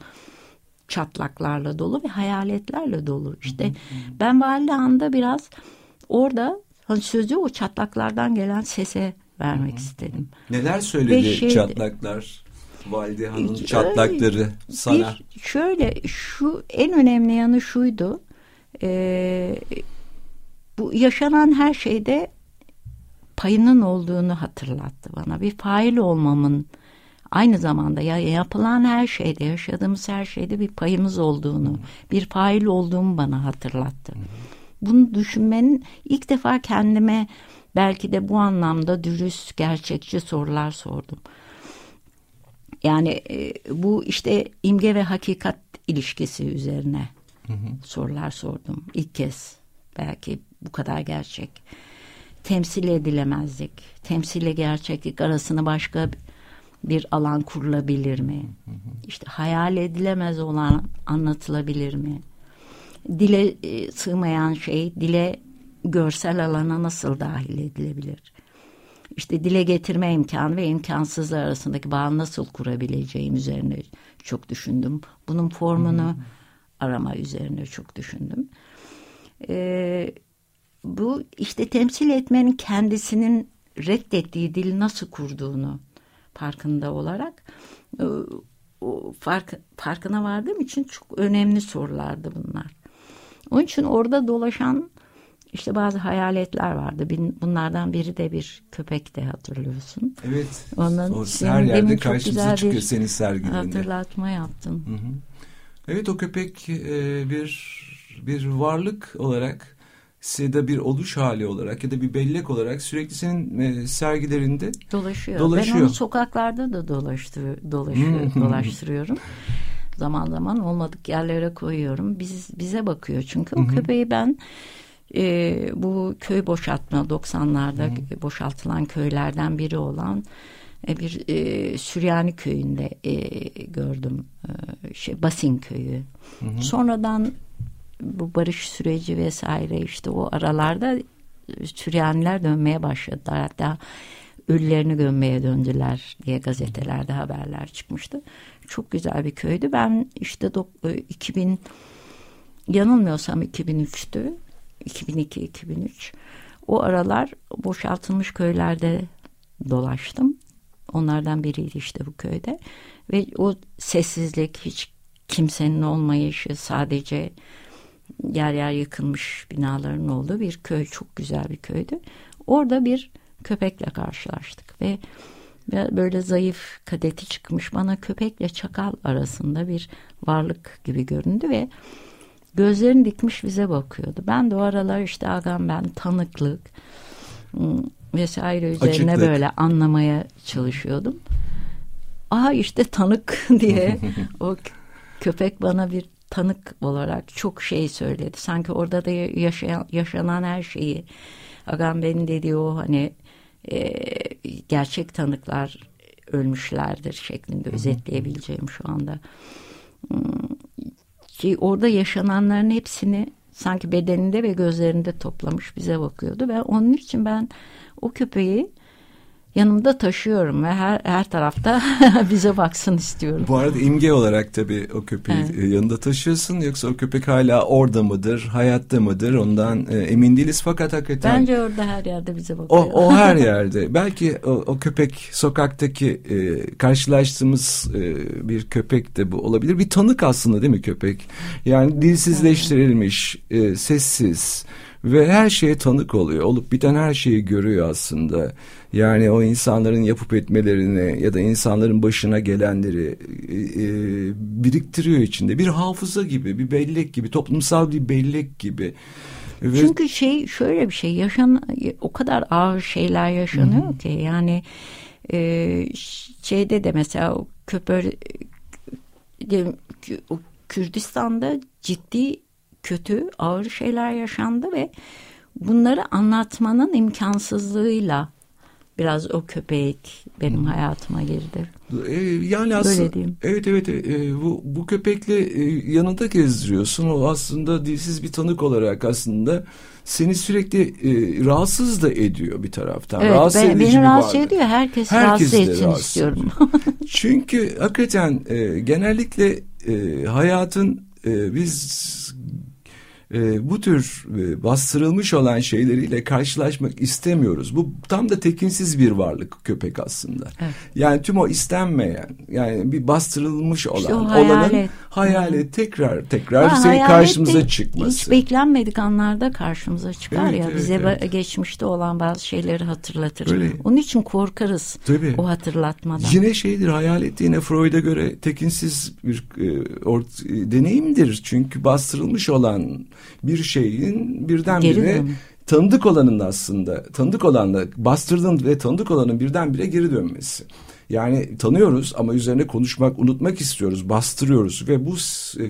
çatlaklarla dolu ve hayaletlerle dolu. İşte ben Valide Han'da biraz orada hani sözü o çatlaklardan gelen sese vermek istedim. Neler söyledi şey, çatlaklar? Valide Han'ın çatlakları sana? Bir, şöyle şu en önemli yanı şuydu. E, bu yaşanan her şeyde payının olduğunu hatırlattı bana. Bir fail olmamın aynı zamanda ya yapılan her şeyde yaşadığımız her şeyde bir payımız olduğunu, bir fail olduğumu bana hatırlattı. Bunu düşünmenin ilk defa kendime belki de bu anlamda dürüst, gerçekçi sorular sordum. Yani e, bu işte imge ve hakikat ilişkisi üzerine hı hı. sorular sordum ilk kez. Belki bu kadar gerçek. Temsil edilemezlik, temsille gerçeklik arasında başka bir alan kurulabilir mi? Hı hı. İşte hayal edilemez olan anlatılabilir mi? Dile e, sığmayan şey dile görsel alana nasıl dahil edilebilir? İşte dile getirme imkanı ve imkansızlar arasındaki bağı nasıl kurabileceğim üzerine çok düşündüm. Bunun formunu hmm. arama üzerine çok düşündüm. Ee, bu işte temsil etmenin kendisinin reddettiği dili nasıl kurduğunu farkında olarak e, o fark, farkına vardığım için çok önemli sorulardı bunlar. Onun için orada dolaşan işte bazı hayaletler vardı. Bunlardan biri de bir köpek de hatırlıyorsun. Evet. Onun o her yerde karşımıza çıkıyor senin sergilerinde. Hatırlatma yaptın. Hı hı. Evet o köpek e, bir bir varlık olarak ya da bir oluş hali olarak ya da bir bellek olarak sürekli senin e, sergilerinde dolaşıyor. dolaşıyor. Ben onu sokaklarda da dolaştır, dolaşıyor, dolaştırıyorum. Zaman zaman olmadık yerlere koyuyorum. Biz bize bakıyor çünkü o köpeği ben e, bu köy boşaltma 90'larda Hı. boşaltılan köylerden biri olan e, bir e, Süryani köyünde e, gördüm e, şey Basin köyü. Hı. Sonradan bu barış süreci vesaire işte o aralarda Süryaniler dönmeye başladılar. Hatta ölülerini gömmeye döndüler diye gazetelerde haberler çıkmıştı. Çok güzel bir köydü. Ben işte 2000 yanılmıyorsam 2003'tü. 2002-2003 o aralar boşaltılmış köylerde dolaştım. Onlardan biriydi işte bu köyde. Ve o sessizlik, hiç kimsenin olmayışı, sadece yer yer yıkılmış binaların olduğu bir köy. Çok güzel bir köydü. Orada bir köpekle karşılaştık ve böyle zayıf kadeti çıkmış bana köpekle çakal arasında bir varlık gibi göründü ve gözlerini dikmiş bize bakıyordu. Ben de o aralar işte agam ben tanıklık ıı, vesaire üzerine Açıklık. böyle anlamaya çalışıyordum. Aha işte tanık diye o köpek bana bir tanık olarak çok şey söyledi. Sanki orada da yaşayan, yaşanan her şeyi Agam benim dediği o hani e, gerçek tanıklar ölmüşlerdir şeklinde özetleyebileceğim şu anda ki orada yaşananların hepsini sanki bedeninde ve gözlerinde toplamış bize bakıyordu. Ve onun için ben o köpeği yanımda taşıyorum ve her her tarafta bize baksın istiyorum. Bu arada imge olarak tabii o köpeği evet. E, yanında taşıyorsun yoksa o köpek hala orada mıdır, hayatta mıdır ondan e, emin değiliz fakat hakikaten. Bence orada her yerde bize bakıyor. O, o her yerde. Belki o, o köpek sokaktaki e, karşılaştığımız e, bir köpek de bu olabilir. Bir tanık aslında değil mi köpek? Yani dilsizleştirilmiş, e, sessiz ve her şeye tanık oluyor. Olup biten her şeyi görüyor aslında. Yani o insanların yapıp etmelerini ya da insanların başına gelenleri e, e, biriktiriyor içinde. Bir hafıza gibi, bir bellek gibi, toplumsal bir bellek gibi. Ve... Çünkü şey şöyle bir şey yaşan o kadar ağır şeyler yaşanıyor Hı-hı. ki yani e, şeyde de mesela o köpör de, o Kürdistan'da ciddi kötü ağır şeyler yaşandı ve bunları anlatmanın imkansızlığıyla biraz o köpek benim hayatıma girdi. E, yani aslında evet evet e, bu bu köpekle e, yanında gezdiriyorsun. O aslında dilsiz bir tanık olarak aslında seni sürekli e, rahatsız da ediyor bir taraftan. Evet, rahatsız ben, beni rahatsız vardı. ediyor. Herkes, Herkes rahatsız etsin rahatsız istiyorum. Çünkü hakikaten e, genellikle e, hayatın e, biz e, bu tür e, bastırılmış olan şeyleriyle karşılaşmak istemiyoruz. Bu tam da tekinsiz bir varlık köpek aslında. Evet. Yani tüm o istenmeyen yani bir bastırılmış olan işte hayalet. olanın hayali tekrar tekrar ha, senin karşımıza çıkması. Hiç beklenmedik anlarda karşımıza çıkar evet, ya evet, bize evet. geçmişte olan bazı şeyleri hatırlatır. Öyle. Onun için korkarız Tabii. o hatırlatmadan. Yine şeydir hayalet yine Freud'a göre tekinsiz bir e, ort, e, deneyimdir. Çünkü bastırılmış olan bir şeyin birdenbire tanıdık olanın aslında tanıdık olanla bastırdığın ve tanıdık olanın birdenbire geri dönmesi. Yani tanıyoruz ama üzerine konuşmak, unutmak istiyoruz, bastırıyoruz ve bu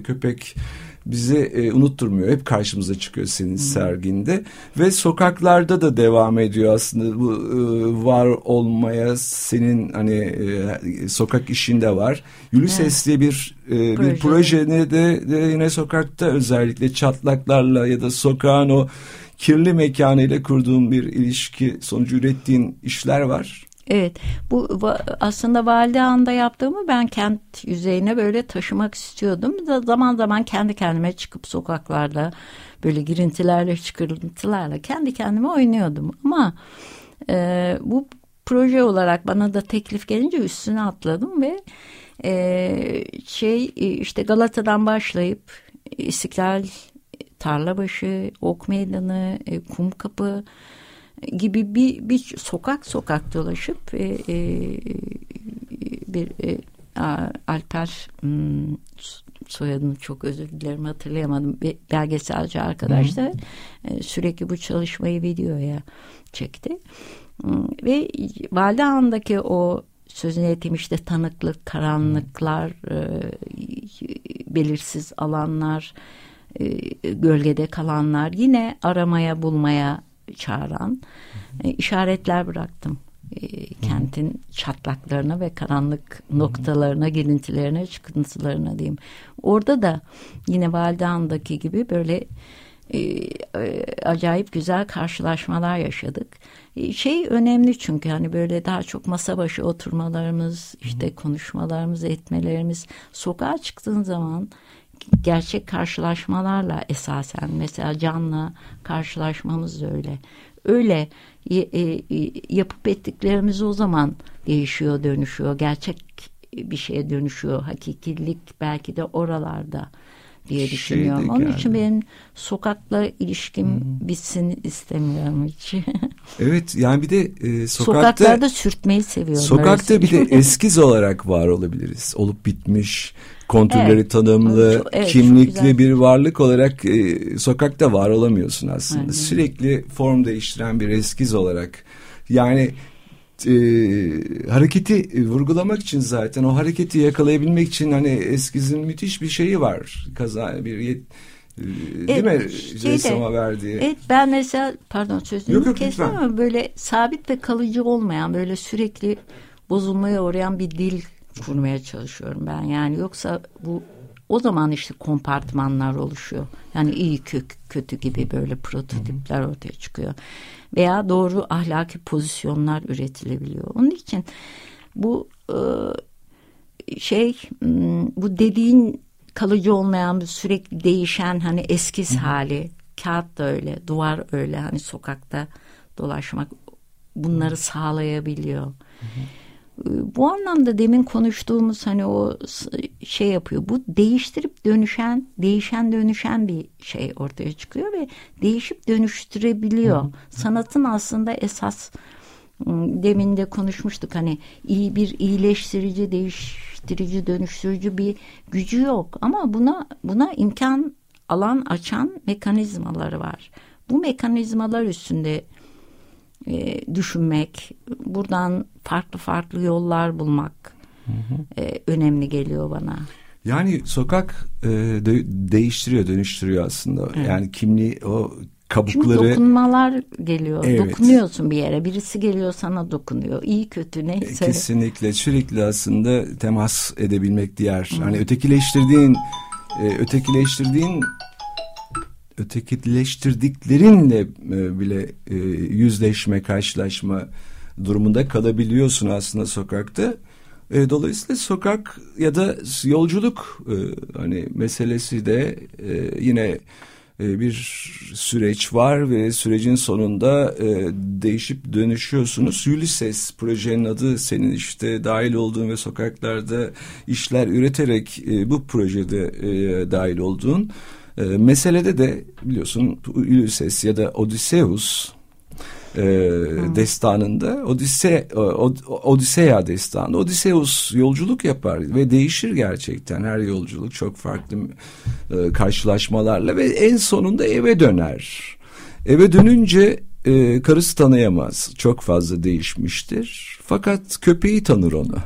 köpek bize e, unutturmuyor. Hep karşımıza çıkıyor senin hmm. serginde ve sokaklarda da devam ediyor aslında bu e, var olmaya senin hani e, sokak işinde var. Ulysses evet. diye bir e, Proje. bir projene de, de yine sokakta özellikle çatlaklarla ya da sokağın o kirli mekanıyla kurduğum bir ilişki sonucu ürettiğin işler var. Evet bu aslında Validehan'da yaptığımı ben kent yüzeyine böyle taşımak istiyordum. Zaman zaman kendi kendime çıkıp sokaklarda böyle girintilerle çıkırıntılarla kendi kendime oynuyordum. Ama e, bu proje olarak bana da teklif gelince üstüne atladım ve e, şey işte Galata'dan başlayıp İstiklal Tarlabaşı, Ok Meydanı, e, Kumkapı gibi bir, bir sokak sokak dolaşıp e, e, bir e, Alper hmm, soyadını çok özür dilerim hatırlayamadım. Bir belgeselci arkadaş da e, sürekli bu çalışmayı videoya çekti. Hmm, ve Validehan'daki o sözünü ettiğim işte tanıklık, karanlıklar, e, belirsiz alanlar, e, gölgede kalanlar yine aramaya bulmaya çağıran e, işaretler bıraktım. E, kentin çatlaklarına ve karanlık noktalarına, girintilerine, çıkıntılarına diyeyim. Orada da yine Validehan'daki gibi böyle e, e, acayip güzel karşılaşmalar yaşadık. E, şey önemli çünkü hani böyle daha çok masa başı oturmalarımız, işte konuşmalarımız, etmelerimiz sokağa çıktığın zaman gerçek karşılaşmalarla esasen mesela canla karşılaşmamız da öyle. Öyle e, yapıp ettiklerimiz o zaman değişiyor, dönüşüyor. Gerçek bir şeye dönüşüyor. Hakikilik belki de oralarda diye düşünüyorum. Onun için benim sokakla ilişkim hmm. bitsin istemiyorum hiç. evet yani bir de e, sokakta sokaklarda sürtmeyi seviyorum. Sokakta bir de eskiz olarak var olabiliriz. Olup bitmiş kontürleri evet. tanımlı, çok, evet, kimlikli bir varlık olarak e, sokakta var olamıyorsun aslında. Aynen. Sürekli form değiştiren bir eskiz olarak. Yani e, hareketi vurgulamak için zaten o hareketi yakalayabilmek için hani eskizin müthiş bir şeyi var. Kaza bir yet, e, Değil evet, mi? Şeyde, verdiği. Evet ben mesela pardon sözünü kestim ama böyle sabit ve kalıcı olmayan böyle sürekli bozulmaya uğrayan bir dil kurmaya çalışıyorum ben. Yani yoksa bu o zaman işte kompartmanlar oluşuyor. Yani iyi kötü gibi böyle prototipler ortaya çıkıyor. Veya doğru ahlaki pozisyonlar üretilebiliyor. Onun için bu e, şey bu dediğin kalıcı olmayan sürekli değişen hani eskiz Hı. hali kağıt da öyle duvar öyle hani sokakta dolaşmak bunları sağlayabiliyor. Hı. Bu anlamda demin konuştuğumuz hani o şey yapıyor. Bu değiştirip dönüşen, değişen dönüşen bir şey ortaya çıkıyor ve değişip dönüştürebiliyor. Hı hı. Sanatın aslında esas demin de konuşmuştuk hani iyi bir iyileştirici, değiştirici, dönüştürücü bir gücü yok ama buna buna imkan alan açan mekanizmaları var. Bu mekanizmalar üstünde e, düşünmek, buradan farklı farklı yollar bulmak hı hı. E, önemli geliyor bana. Yani sokak e, de, değiştiriyor, dönüştürüyor aslında. Evet. Yani kimliği o kabukları. Çünkü dokunmalar geliyor. Evet. Dokunuyorsun bir yere. Birisi geliyor sana dokunuyor. İyi kötü neyse. E, kesinlikle sürekli aslında temas edebilmek diğer. Hı. Hani ötekileştirdiğin e, ötekileştirdiğin ötekileştirdiklerinle e, bile e, yüzleşme, karşılaşma durumunda kalabiliyorsun aslında sokakta. E, dolayısıyla sokak ya da yolculuk hani meselesi de yine bir süreç var ve sürecin sonunda değişip dönüşüyorsunuz. Ulysses projenin adı senin işte dahil olduğun ve sokaklarda işler üreterek bu projede dahil olduğun. E, meselede de biliyorsun Ulysses ya da Odysseus e, hmm. destanında Odise Odiseya destanı Odysseus yolculuk yapar ve değişir gerçekten her yolculuk çok farklı e, karşılaşmalarla ve en sonunda eve döner. Eve dönünce e, karısı tanıyamaz. Çok fazla değişmiştir. Fakat köpeği tanır onu.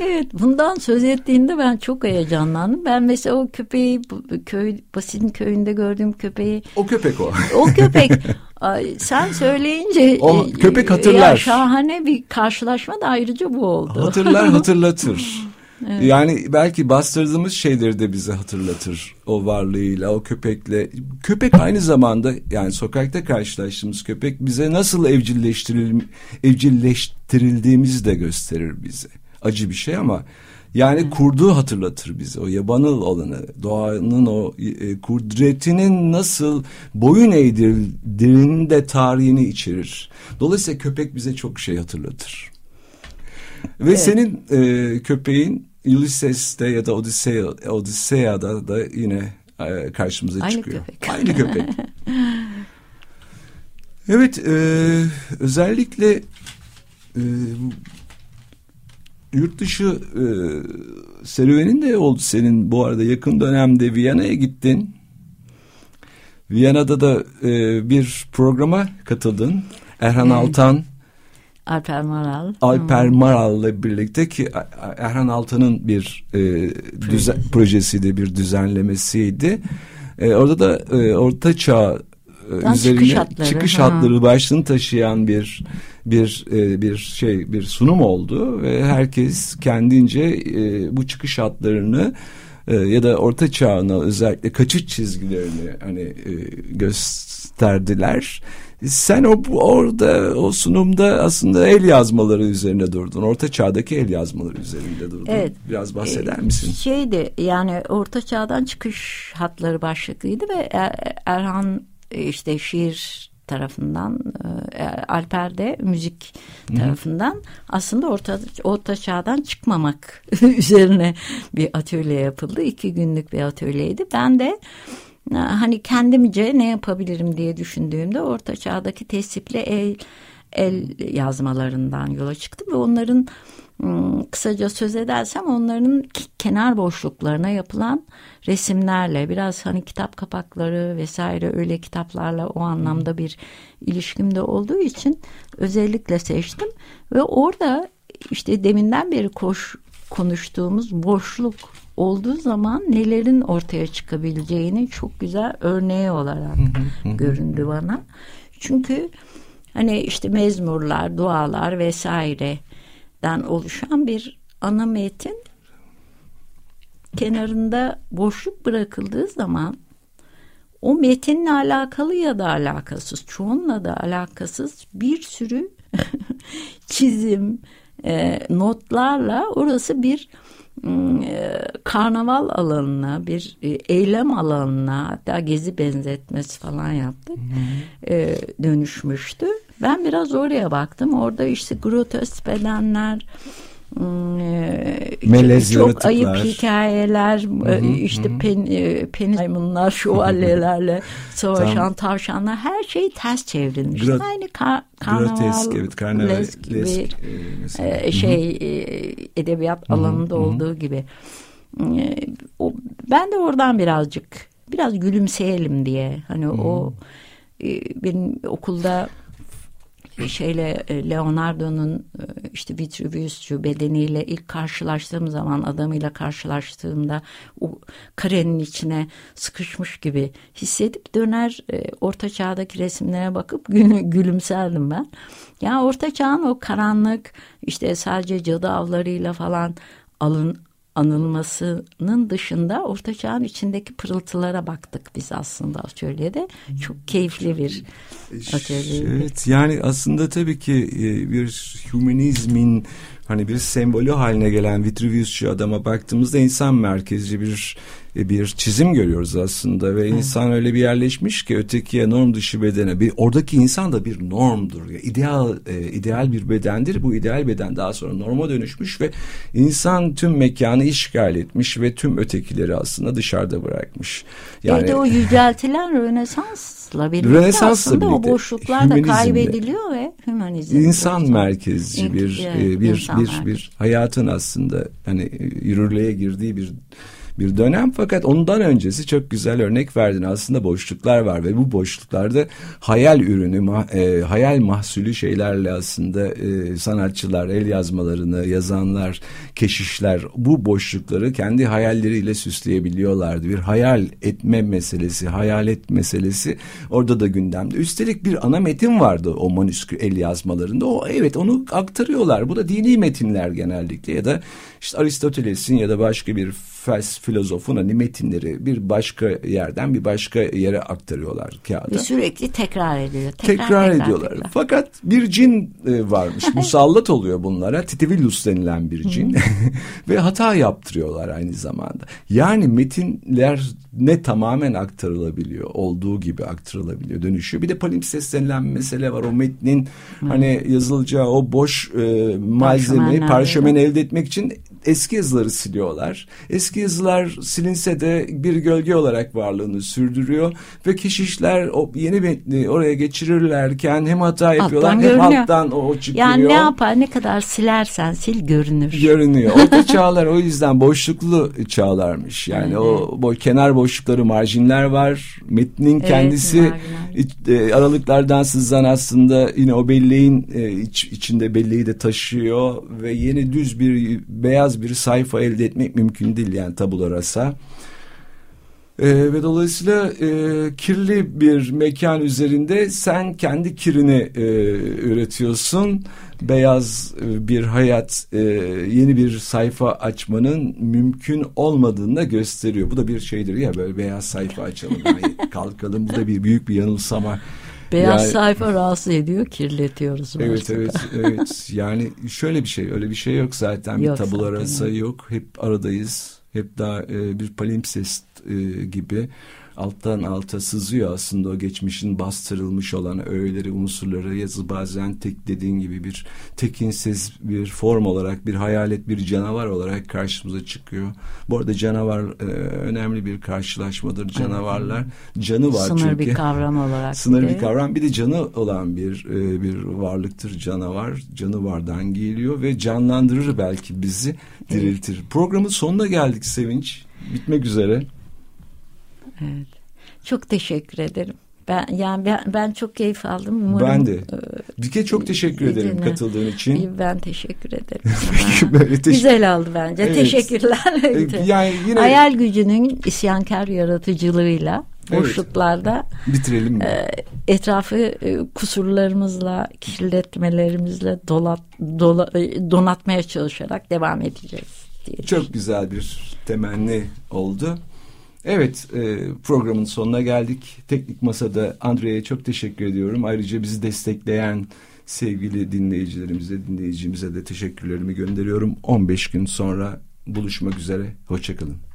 Evet bundan söz ettiğinde ben çok heyecanlandım. Ben mesela o köpeği köy Basin köyünde gördüğüm köpeği. O köpek o. O köpek. Ay, sen söyleyince o köpek hatırlar. Ya, şahane bir karşılaşma da ayrıca bu oldu. Hatırlar hatırlatır. Evet. Yani belki bastırdığımız şeyleri de bize hatırlatır o varlığıyla, o köpekle. Köpek aynı zamanda yani sokakta karşılaştığımız köpek bize nasıl evcilleştiril, evcilleştirildiğimizi de gösterir bize acı bir şey ama yani kurduğu hatırlatır bize o yabanıl olanı doğanın o e, kudretinin nasıl boyun eğdirdiğinin de tarihini içerir. Dolayısıyla köpek bize çok şey hatırlatır. Ve evet. senin e, köpeğin Ulysses'te ya da Odisea, Odisea'da da yine e, karşımıza Aynı çıkıyor. Köpek. Aynı köpek. evet e, özellikle e, yurt dışı e, serüvenin de oldu senin bu arada yakın dönemde Viyana'ya gittin. Viyana'da da e, bir programa katıldın. Erhan evet. Altan. Alper Maral. Alper hmm. Maral'la birlikte ki Erhan Altan'ın bir e, düzen, projesiydi, bir düzenlemesiydi. E, orada da e, Orta Çağ üzerine çıkış hatları, çıkış hatları başlığını taşıyan bir bir e, bir şey bir sunum oldu ve herkes kendince e, bu çıkış hatlarını e, ya da orta çağına özellikle kaçış çizgilerini hani gösterdiler. Sen o orada o sunumda aslında el yazmaları üzerine durdun. Orta çağdaki el yazmaları üzerinde durdun. Evet. Biraz bahseder misin? Şeydi yani orta çağdan çıkış hatları başlıklıydı ve Erhan işte şiir tarafından e, Alper de müzik Hı. tarafından aslında orta, orta çağdan çıkmamak üzerine bir atölye yapıldı. İki günlük bir atölyeydi. Ben de e, hani kendimce ne yapabilirim diye düşündüğümde orta çağdaki tesipli el el yazmalarından yola çıktım ve onların kısaca söz edersem onların kenar boşluklarına yapılan resimlerle biraz hani kitap kapakları vesaire öyle kitaplarla o anlamda bir ilişkim de olduğu için özellikle seçtim. Ve orada işte deminden beri koş, konuştuğumuz boşluk olduğu zaman nelerin ortaya çıkabileceğini çok güzel örneği olarak göründü bana. Çünkü hani işte mezmurlar, dualar vesaire den oluşan bir ana metin. Kenarında boşluk bırakıldığı zaman o metinle alakalı ya da alakasız, çoğunla da alakasız bir sürü çizim, e, notlarla orası bir karnaval alanına, bir e, eylem alanına, hatta gezi benzetmesi falan yaptık, e, dönüşmüştü. Ben biraz oraya baktım. Orada işte grotesk bedenler, hmm, e, Melez çok yaratıklar. ayıp hikayeler, Hı hı, e, işte hı hı. pen, e, penis maymunlar, şövalyelerle savaşan Tam- tavşanlar her şey ters çevrilmiş. Gro- Aynı ka karnaval, evet karnaval lesk gibi, lesk, e, e, şey e, edebiyat alanında olduğu gibi. E, o, ben de oradan birazcık biraz gülümseyelim diye hani o e, benim okulda şeyle e, Leonardo'nun e, işte Vitruvius'cu bedeniyle ilk karşılaştığım zaman adamıyla karşılaştığımda o karenin içine sıkışmış gibi hissedip döner e, orta çağdaki resimlere bakıp gül- gülümserdim ben. Ya orta çağın o karanlık işte sadece cadı avlarıyla falan alın anılmasının dışında orta çağın içindeki pırıltılara baktık biz aslında atölyede. Çok keyifli bir atölyeydi. Evet yani aslında tabii ki e, bir hümanizmin hani bir sembolü haline gelen Vitruviusçu adama baktığımızda insan merkezci bir bir çizim görüyoruz aslında ve insan öyle bir yerleşmiş ki ötekiye norm dışı bedene bir oradaki insan da bir normdur. Ya, ideal e, ideal bir bedendir. Bu ideal beden daha sonra norma dönüşmüş ve insan tüm mekanı işgal etmiş ve tüm ötekileri aslında dışarıda bırakmış. Yani, de o yüceltilen Rönesans'la birlikte Rönesans'la aslında birlikte, o boşluklar da kaybediliyor ve hümanizm. İnsan merkezci bir evet, e, bir bir merkezci. bir hayatın aslında hani e, yürürlüğe girdiği bir bir dönem. Fakat ondan öncesi çok güzel örnek verdin. Aslında boşluklar var ve bu boşluklarda hayal ürünü ma- e, hayal mahsulü şeylerle aslında e, sanatçılar el yazmalarını yazanlar keşişler bu boşlukları kendi hayalleriyle süsleyebiliyorlardı. Bir hayal etme meselesi hayalet meselesi orada da gündemde. Üstelik bir ana metin vardı o manüskü el yazmalarında. O evet onu aktarıyorlar. Bu da dini metinler genellikle ya da işte Aristoteles'in ya da başka bir fels filozofun hani metinleri bir başka yerden bir başka yere aktarıyorlar kağıda. Ve sürekli tekrar ediyor. Tekrar, Tekrar, ediyorlar. tekrar. Fakat bir cin e, varmış. Musallat oluyor bunlara. Titivillus denilen bir cin. Ve hata yaptırıyorlar aynı zamanda. Yani metinler ne tamamen aktarılabiliyor. Olduğu gibi aktarılabiliyor. Dönüşüyor. Bir de palimpsest denilen mesele var. O metnin hani yazılacağı o boş e, malzemeyi parşömen elde etmek için eski yazıları siliyorlar. Eski yazılar silinse de bir gölge olarak varlığını sürdürüyor ve keşişler o yeni metni oraya geçirirlerken hem hata yapıyorlar hem görünüyor. alttan o çıkıyor. Yani ne yapar ne kadar silersen sil görünür. görünüyor. Orta çağlar o yüzden boşluklu çağlarmış. Yani o bo kenar boşlukları marjinler var. Metnin Evet, kendisi marjinal. e, aralıklardan sızan aslında yine o belleğin e, iç, içinde belleği de taşıyor ve yeni düz bir beyaz bir sayfa elde etmek mümkün değil yani tabula rasa. E, ve dolayısıyla e, kirli bir mekan üzerinde sen kendi kirini e, üretiyorsun. Beyaz e, bir hayat, e, yeni bir sayfa açmanın mümkün olmadığını da gösteriyor. Bu da bir şeydir ya böyle beyaz sayfa açalım, yani kalkalım. Bu da bir büyük bir yanılsama. Beyaz Yani- sayfa rahatsız ediyor, kirletiyoruz. Evet başta. evet evet yani şöyle bir şey öyle bir şey yok zaten Yok bir tabula zaten, rasa evet. yok hep aradayız hep daha e, bir palimpsest e, gibi alttan alta sızıyor aslında o geçmişin bastırılmış olan öğeleri unsurları yazı bazen tek dediğin gibi bir tekinsiz bir form olarak bir hayalet bir canavar olarak karşımıza çıkıyor. Bu arada canavar e, önemli bir karşılaşmadır canavarlar canı var Sınır çünkü. bir kavram olarak. Sınır bir kavram bir de canı olan bir e, bir varlıktır canavar canı vardan geliyor ve canlandırır belki bizi diriltir. Programın sonuna geldik Sevinç bitmek üzere. Evet. Çok teşekkür ederim. Ben yani ben, ben çok keyif aldım. Umarım, ben de. e, Dike çok teşekkür ederim dinle. katıldığın için. Ben teşekkür ederim. Böyle teş- Güzel oldu bence. Evet. Teşekkürler. E, yani yine Hayal gücünün isyankar yaratıcılığıyla Evet. boşluklarda bitirelim mi? e, etrafı e, kusurlarımızla, kirletmelerimizle dolat, dola, e, donatmaya çalışarak devam edeceğiz. Diye Çok güzel bir temenni oldu. Evet e, programın sonuna geldik. Teknik Masa'da Andrea'ya çok teşekkür ediyorum. Ayrıca bizi destekleyen sevgili dinleyicilerimize, dinleyicimize de teşekkürlerimi gönderiyorum. 15 gün sonra buluşmak üzere. Hoşçakalın.